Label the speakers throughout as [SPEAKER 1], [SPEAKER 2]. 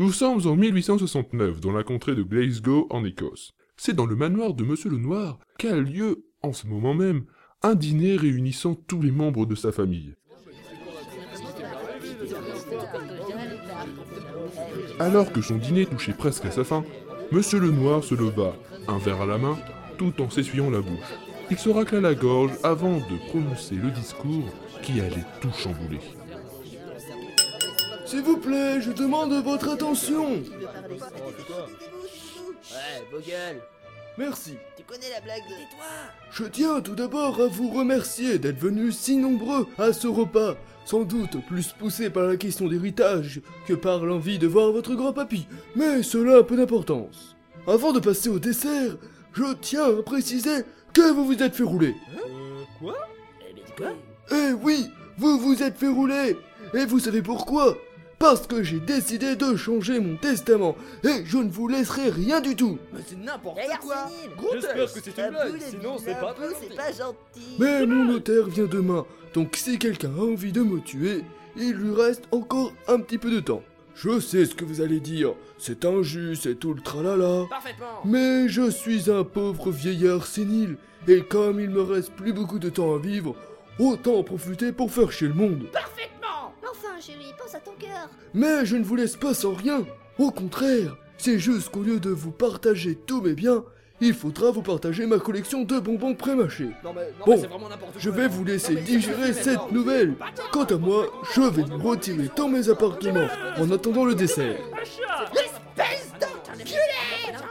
[SPEAKER 1] Nous sommes en 1869 dans la contrée de Glasgow en Écosse. C'est dans le manoir de Monsieur le Noir qu'a lieu, en ce moment même, un dîner réunissant tous les membres de sa famille. Alors que son dîner touchait presque à sa fin, Monsieur le Noir se leva, un verre à la main, tout en s'essuyant la bouche. Il se racla la gorge avant de prononcer le discours qui allait tout chambouler.
[SPEAKER 2] S'il vous plaît, je demande votre attention.
[SPEAKER 3] Ouais, beau gueule.
[SPEAKER 2] Merci.
[SPEAKER 3] Tu connais la blague de toi
[SPEAKER 2] Je tiens tout d'abord à vous remercier d'être venus si nombreux à ce repas. Sans doute plus poussé par la question d'héritage que par l'envie de voir votre grand-papy. Mais cela a peu d'importance. Avant de passer au dessert, je tiens à préciser que vous vous êtes fait rouler.
[SPEAKER 3] Eh mais dis quoi?
[SPEAKER 2] Eh oui, vous vous êtes fait rouler. Et vous savez pourquoi? Parce que j'ai décidé de changer mon testament. Et je ne vous laisserai rien du tout.
[SPEAKER 3] Mais c'est n'importe
[SPEAKER 4] D'ailleurs,
[SPEAKER 3] quoi. J'espère que c'est une blague, sinon
[SPEAKER 4] le
[SPEAKER 3] c'est pas
[SPEAKER 4] pas gentil.
[SPEAKER 2] Mais mon notaire vient demain, donc si quelqu'un a envie de me tuer, il lui reste encore un petit peu de temps. Je sais ce que vous allez dire, c'est injuste et tout le tralala.
[SPEAKER 3] Parfaitement
[SPEAKER 2] Mais je suis un pauvre vieillard sénile, et comme il me reste plus beaucoup de temps à vivre, autant en profiter pour faire chier le monde.
[SPEAKER 3] Parfaitement
[SPEAKER 4] chérie, pense à ton cœur.
[SPEAKER 2] Mais je ne vous laisse pas sans rien. Au contraire, c'est juste qu'au lieu de vous partager tous mes biens, il faudra vous partager ma collection de bonbons prémâchés.
[SPEAKER 3] Non mais, non
[SPEAKER 2] Bon,
[SPEAKER 3] mais c'est vraiment n'importe quoi
[SPEAKER 2] Je vais vous laisser
[SPEAKER 3] Non,
[SPEAKER 2] digérer cette nouvelle.
[SPEAKER 3] Bah,
[SPEAKER 2] Quant à moi, je vais me retirer dans mes appartements en attendant le dessert.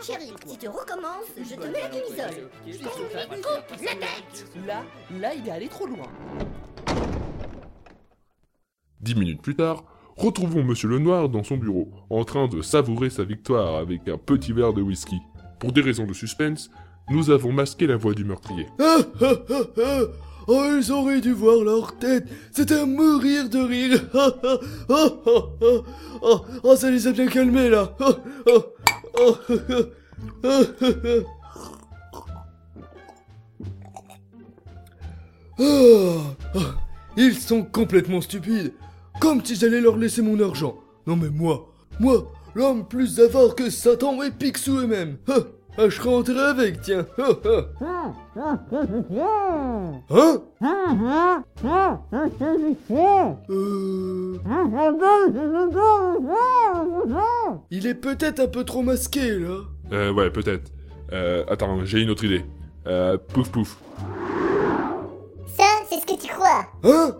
[SPEAKER 4] Chérie, si tu recommences, je te mets la camisole.
[SPEAKER 3] Je te coupe la tête Là, là il est allé trop loin
[SPEAKER 1] Dix minutes plus tard, retrouvons Monsieur le Noir dans son bureau, en train de savourer sa victoire avec un petit verre de whisky. Pour des raisons de suspense, nous avons masqué la voix du meurtrier.
[SPEAKER 2] Ah ah ah Oh, ils auraient dû voir leur tête. C'était à mourir de rire. Ah ah ah Oh, oh, ça les a bien calmés là. Oh, Ils sont complètement stupides. Comme si j'allais leur laisser mon argent. Non mais moi, moi, l'homme plus avare que Satan et Picsou eux-mêmes. Ah, ah, je rentrerai avec, tiens. Ah, ah. Hein? Euh... Il est peut-être un peu trop masqué, là.
[SPEAKER 1] Euh, ouais, peut-être. Euh, attends, j'ai une autre idée. Euh, pouf pouf.
[SPEAKER 4] Ça, c'est ce que tu crois.
[SPEAKER 2] Hein?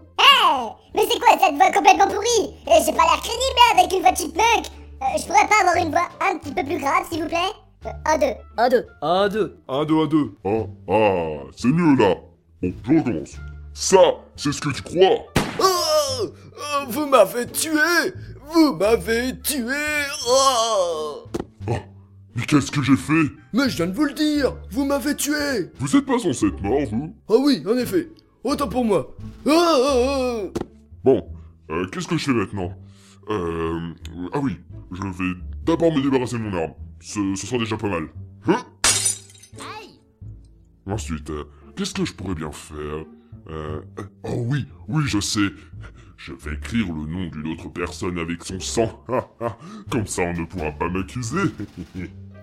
[SPEAKER 4] Mais c'est quoi cette voix complètement pourrie? Eh, J'ai pas l'air crédible hein, avec une voix de chipmunk. Euh, je pourrais pas avoir une voix un petit peu plus grave, s'il vous plaît? Euh, Un, deux.
[SPEAKER 3] Un, deux Un, deux
[SPEAKER 1] Un, deux, un, deux.
[SPEAKER 5] Ah, ah, c'est mieux là. Bon, je recommence. Ça, c'est ce que tu crois.
[SPEAKER 2] Oh Oh, Vous m'avez tué Vous m'avez tué Oh
[SPEAKER 5] Ah, mais qu'est-ce que j'ai fait?
[SPEAKER 2] Mais je viens de vous le dire Vous m'avez tué
[SPEAKER 5] Vous êtes pas censé être mort, vous
[SPEAKER 2] Ah oui, en effet. Autant pour moi. Ah, ah, ah.
[SPEAKER 5] Bon, euh, qu'est-ce que je fais maintenant Euh... Ah oui, je vais d'abord me débarrasser de mon arme. Ce, ce sera déjà pas mal. Hein Ensuite, euh, qu'est-ce que je pourrais bien faire euh... euh, Oh oui, oui, je sais. Je vais écrire le nom d'une autre personne avec son sang. Comme ça, on ne pourra pas m'accuser.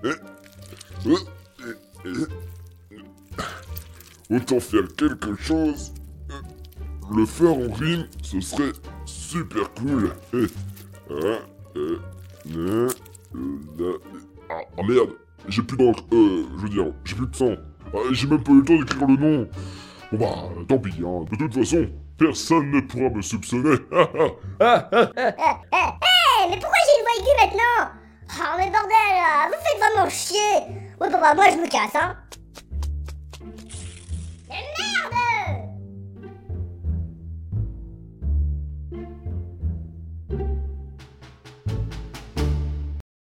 [SPEAKER 5] Eh, eh, eh. Autant faire quelque chose. Le faire en rime, ce serait super cool. Eh, ah, euh, euh, euh. Ah, ah, merde, j'ai plus d'encre. Euh, je veux dire, j'ai plus de sang. Ah, j'ai même pas eu le temps d'écrire le nom. Bon bah, tant pis, hein. De toute façon, personne ne pourra me soupçonner. Ah, ah.
[SPEAKER 4] Eh, mais pourquoi j'ai une voix aiguë maintenant? Oh, mais bordel, vous faites vraiment chier Ouais, bah, bah, moi, je me casse, hein